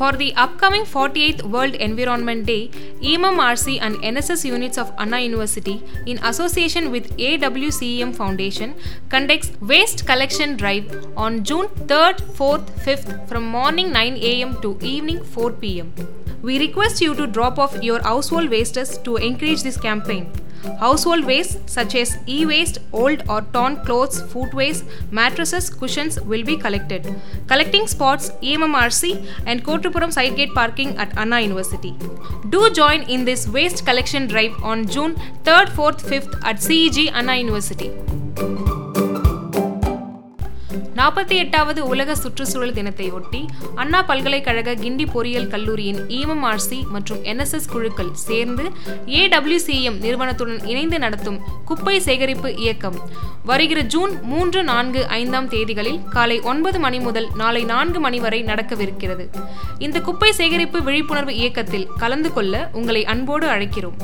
For the upcoming 48th World Environment Day, EMMRC and NSS units of Anna University, in association with AWCEM Foundation, conducts Waste Collection Drive on June 3rd, 4th, 5th from morning 9 am to evening 4 pm. We request you to drop off your household wastes to encourage this campaign. Household waste such as e-waste, old or torn clothes, food waste, mattresses, cushions will be collected. Collecting spots EMMRC and Kotupuram Sidegate parking at Anna University. Do join in this waste collection drive on June 3rd, 4th, 5th at CEG Anna University. நாற்பத்தி எட்டாவது உலக சுற்றுச்சூழல் தினத்தை ஒட்டி அண்ணா பல்கலைக்கழக கிண்டி பொறியியல் கல்லூரியின் இஎம்எம்ஆர்சி மற்றும் என்எஸ்எஸ் குழுக்கள் சேர்ந்து ஏடபிள்யூசிஎம் நிறுவனத்துடன் இணைந்து நடத்தும் குப்பை சேகரிப்பு இயக்கம். வருகிற ஜூன் மூன்று நான்கு ஐந்தாம் தேதிகளில் காலை ஒன்பது மணி முதல் நாளை நான்கு மணி வரை நடக்கவிருக்கிறது. இந்த குப்பை சேகரிப்பு விழிப்புணர்வு இயக்கத்தில் கலந்து கொள்ள உங்களை அன்போடு அழைக்கிறோம்.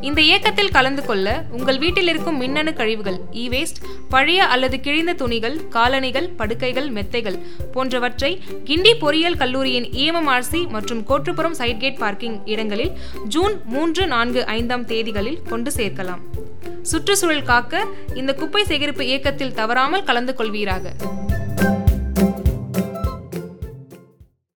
இந்த இயக்கத்தில் கலந்து கொள்ள உங்கள் வீட்டில் இருக்கும் மின்னணு கழிவுகள் இ வேஸ்ட் பழைய அல்லது கிழிந்த துணிகள் காலணிகள் படுக்கைகள் மெத்தைகள் போன்றவற்றை கிண்டி பொறியியல் கல்லூரியின் இஎம்எம்ஆர்சி மற்றும் கோட்டுப்புறம் சைட்கேட் பார்க்கிங் இடங்களில் ஜூன் மூன்று நான்கு ஐந்தாம் தேதிகளில் கொண்டு சேர்க்கலாம். சுற்றுச்சூழல் காக்க இந்த குப்பை சேகரிப்பு இயக்கத்தில் தவறாமல் கலந்து கொள்வீராக.